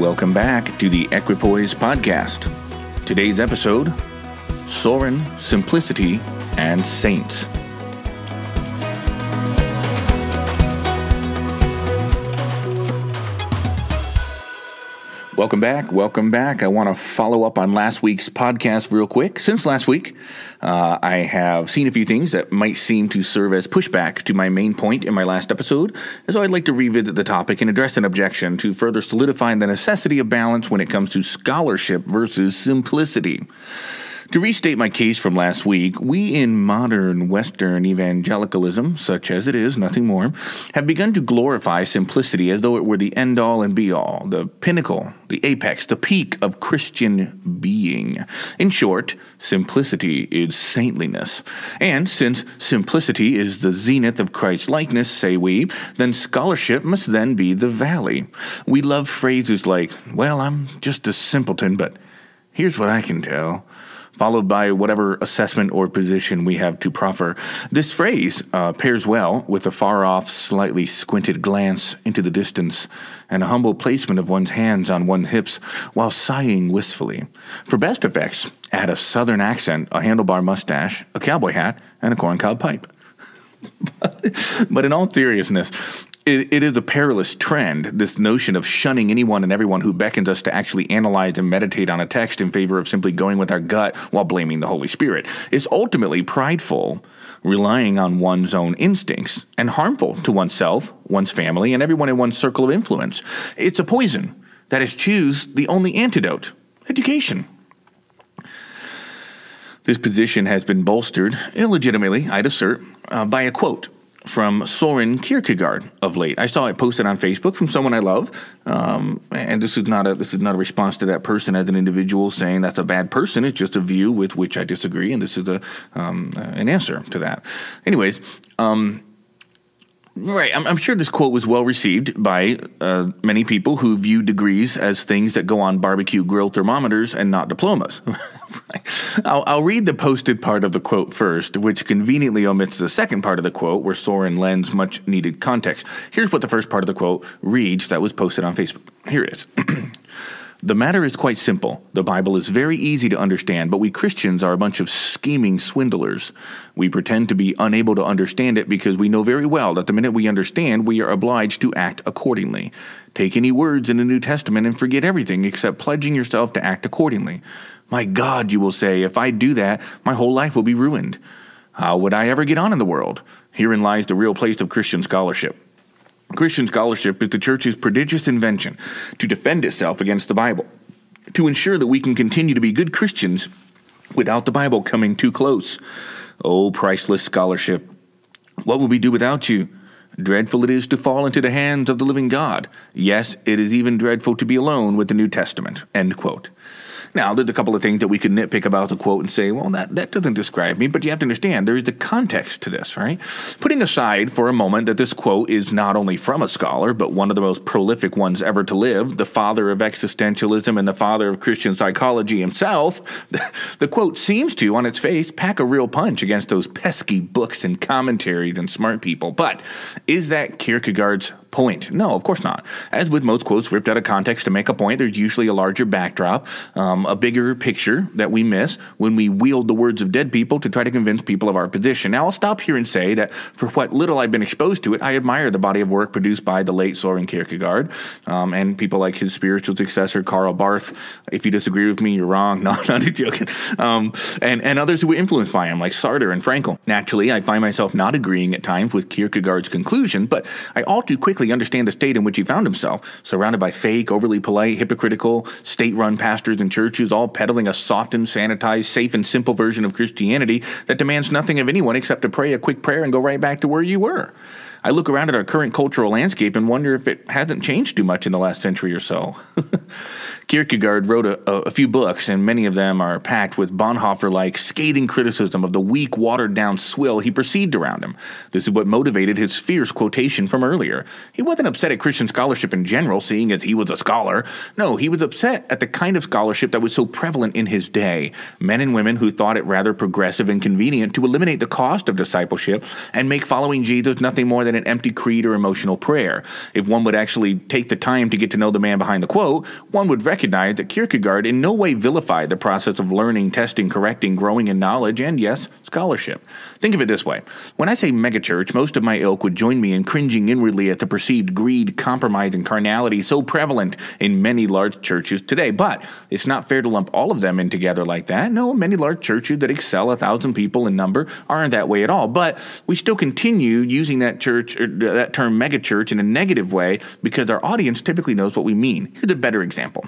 Welcome back to the Equipoise Podcast. Today's episode Soren, Simplicity, and Saints. Welcome back. Welcome back. I want to follow up on last week's podcast real quick. Since last week, uh, I have seen a few things that might seem to serve as pushback to my main point in my last episode, and so I'd like to revisit the topic and address an objection to further solidify the necessity of balance when it comes to scholarship versus simplicity. To restate my case from last week, we in modern Western evangelicalism, such as it is, nothing more, have begun to glorify simplicity as though it were the end all and be all, the pinnacle, the apex, the peak of Christian being. In short, simplicity is saintliness. And since simplicity is the zenith of Christ's likeness, say we, then scholarship must then be the valley. We love phrases like, well, I'm just a simpleton, but here's what I can tell followed by whatever assessment or position we have to proffer. This phrase uh, pairs well with a far off, slightly squinted glance into the distance and a humble placement of one's hands on one's hips while sighing wistfully. For best effects, add a southern accent, a handlebar mustache, a cowboy hat, and a corncob pipe. but in all seriousness, it, it is a perilous trend, this notion of shunning anyone and everyone who beckons us to actually analyze and meditate on a text in favor of simply going with our gut while blaming the Holy Spirit. It's ultimately prideful, relying on one's own instincts, and harmful to oneself, one's family, and everyone in one's circle of influence. It's a poison that is choose the only antidote education. This position has been bolstered, illegitimately, I'd assert, uh, by a quote from Soren Kierkegaard of late. I saw it posted on Facebook from someone I love, um, and this is not a this is not a response to that person as an individual saying that's a bad person. It's just a view with which I disagree, and this is a um, an answer to that. Anyways. Um, Right. I'm, I'm, sure this quote was well received by uh, many people who view degrees as things that go on barbecue grill thermometers and not diplomas. I'll, I'll, read the posted part of the quote first, which conveniently omits the second part of the quote where Soren lends much needed context. Here's what the first part of the quote reads that was posted on Facebook. Here it is. The matter is quite simple. The Bible is very easy to understand, but we Christians are a bunch of scheming swindlers. We pretend to be unable to understand it because we know very well that the minute we understand, we are obliged to act accordingly. Take any words in the New Testament and forget everything except pledging yourself to act accordingly. My God, you will say, if I do that, my whole life will be ruined. How would I ever get on in the world? Herein lies the real place of Christian scholarship. Christian scholarship is the church's prodigious invention to defend itself against the Bible, to ensure that we can continue to be good Christians without the Bible coming too close. Oh, priceless scholarship, what would we do without you? Dreadful it is to fall into the hands of the living God. Yes, it is even dreadful to be alone with the New Testament. End quote. Now, there's a couple of things that we could nitpick about the quote and say, well, that, that doesn't describe me, but you have to understand there is the context to this, right? Putting aside for a moment that this quote is not only from a scholar, but one of the most prolific ones ever to live, the father of existentialism and the father of Christian psychology himself, the, the quote seems to, on its face, pack a real punch against those pesky books and commentaries and smart people. But is that Kierkegaard's point. No, of course not. As with most quotes ripped out of context to make a point, there's usually a larger backdrop, um, a bigger picture that we miss when we wield the words of dead people to try to convince people of our position. Now, I'll stop here and say that for what little I've been exposed to it, I admire the body of work produced by the late Soren Kierkegaard um, and people like his spiritual successor, Karl Barth. If you disagree with me, you're wrong. No, I'm not joking. Um, and, and others who were influenced by him, like Sartre and Frankl. Naturally, I find myself not agreeing at times with Kierkegaard's conclusion, but I all too quickly quickly understand the state in which he found himself, surrounded by fake, overly polite, hypocritical, state run pastors and churches, all peddling a softened, sanitized, safe, and simple version of Christianity that demands nothing of anyone except to pray a quick prayer and go right back to where you were. I look around at our current cultural landscape and wonder if it hasn't changed too much in the last century or so. Kierkegaard wrote a, a, few books, and many of them are packed with Bonhoeffer like scathing criticism of the weak, watered down swill he perceived around him. This is what motivated his fierce quotation from earlier. He wasn't upset at Christian scholarship in general, seeing as he was a scholar. No, he was upset at the kind of scholarship that was so prevalent in his day men and women who thought it rather progressive and convenient to eliminate the cost of discipleship and make following Jesus nothing more than than an empty creed or emotional prayer. If one would actually take the time to get to know the man behind the quote, one would recognize that Kierkegaard in no way vilified the process of learning, testing, correcting, growing in knowledge, and yes, scholarship. Think of it this way when I say megachurch, most of my ilk would join me in cringing inwardly at the perceived greed, compromise, and carnality so prevalent in many large churches today. But it's not fair to lump all of them in together like that. No, many large churches that excel a thousand people in number aren't that way at all. But we still continue using that church or that term megachurch in a negative way because our audience typically knows what we mean. Here's a better example.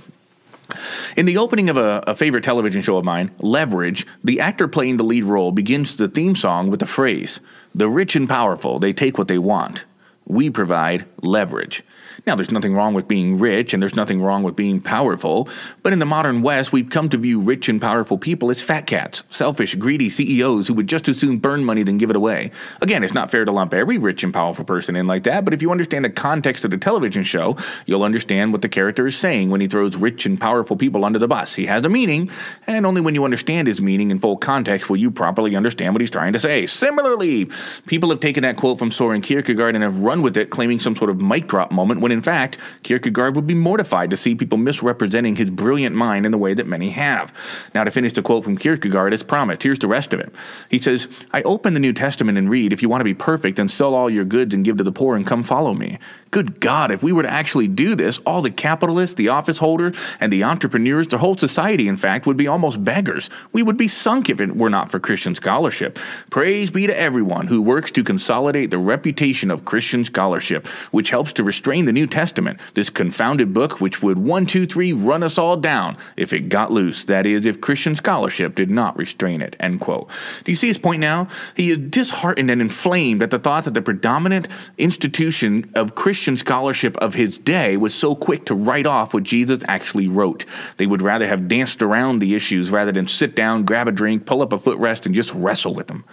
In the opening of a, a, favorite television show of mine, Leverage, the actor playing the lead role begins the theme song with the phrase, The rich and powerful, they take what they want. We provide leverage. Now, there's nothing wrong with being rich and there's nothing wrong with being powerful, but in the modern West, we've come to view rich and powerful people as fat cats, selfish, greedy CEOs who would just as soon burn money than give it away. Again, it's not fair to lump every rich and powerful person in like that, but if you understand the context of the television show, you'll understand what the character is saying when he throws rich and powerful people under the bus. He has a meaning, and only when you understand his meaning in full context will you properly understand what he's trying to say. Similarly, people have taken that quote from Soren Kierkegaard and have run with it, claiming some sort of mic drop moment when in fact, Kierkegaard would be mortified to see people misrepresenting his brilliant mind in the way that many have. Now, to finish the quote from Kierkegaard, as promised, here's the rest of it. He says, I open the New Testament and read, If you want to be perfect, then sell all your goods and give to the poor and come follow me. Good God, if we were to actually do this, all the capitalists, the office holders, and the entrepreneurs, the whole society, in fact, would be almost beggars. We would be sunk if it were not for Christian scholarship. Praise be to everyone who works to consolidate the reputation of Christian scholarship, which helps to restrain the New Testament, this confounded book which would one, two, three run us all down if it got loose. That is, if Christian scholarship did not restrain it. End quote. Do you see his point now? He is disheartened and inflamed at the thought that the predominant institution of Christian scholarship of his day was so quick to write off what Jesus actually wrote. They would rather have danced around the issues rather than sit down, grab a drink, pull up a footrest, and just wrestle with them.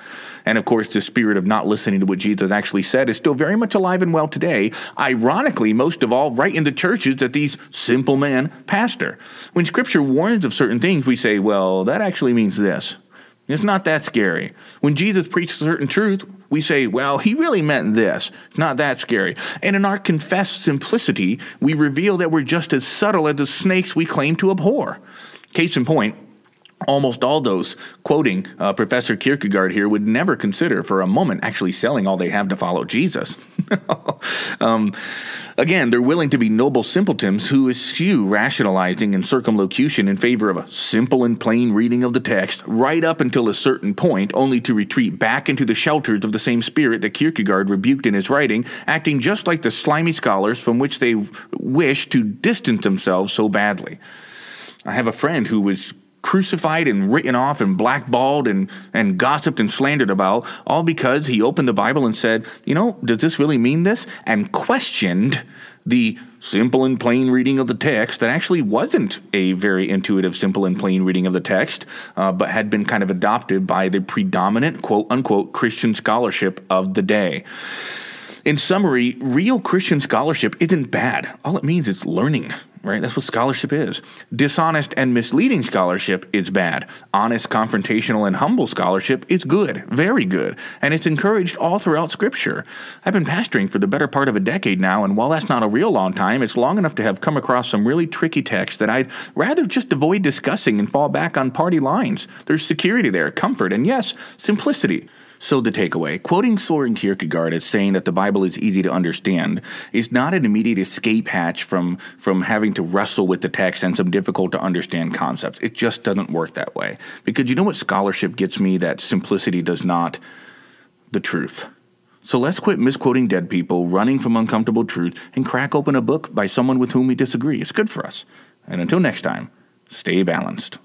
And of course, the spirit of not listening to what Jesus actually said is still very much alive and well today. Ironically, most of all, right in the churches that these simple men pastor. When Scripture warns of certain things, we say, well, that actually means this. It's not that scary. When Jesus preached certain truth, we say, well, he really meant this. It's not that scary. And in our confessed simplicity, we reveal that we're just as subtle as the snakes we claim to abhor. Case in point, Almost all those quoting uh, Professor Kierkegaard here would never consider for a moment actually selling all they have to follow Jesus. um, again, they're willing to be noble simpletons who eschew rationalizing and circumlocution in favor of a simple and plain reading of the text right up until a certain point, only to retreat back into the shelters of the same spirit that Kierkegaard rebuked in his writing, acting just like the slimy scholars from which they wish to distance themselves so badly. I have a friend who was crucified and written off and blackballed and, and gossiped and slandered about, all because he opened the Bible and said, you know, does this really mean this? And questioned the simple and plain reading of the text that actually wasn't a very intuitive, simple and plain reading of the text, uh, but had been kind of adopted by the predominant quote unquote Christian scholarship of the day. In summary, real Christian scholarship isn't bad. All it means is learning right? That's what scholarship is. Dishonest and misleading scholarship is bad. Honest, confrontational, and humble scholarship is good, very good, and it's encouraged all throughout Scripture. I've been pastoring for the better part of a decade now, and while that's not a real long time, it's long enough to have come across some really tricky texts that I'd rather just avoid discussing and fall back on party lines. There's security there, comfort, and yes, simplicity. So, the takeaway quoting Soren Kierkegaard as saying that the Bible is easy to understand is not an immediate escape hatch from, from having to wrestle with the text and some difficult to understand concepts. It just doesn't work that way. Because you know what scholarship gets me that simplicity does not? The truth. So let's quit misquoting dead people, running from uncomfortable truth, and crack open a book by someone with whom we disagree. It's good for us. And until next time, stay balanced.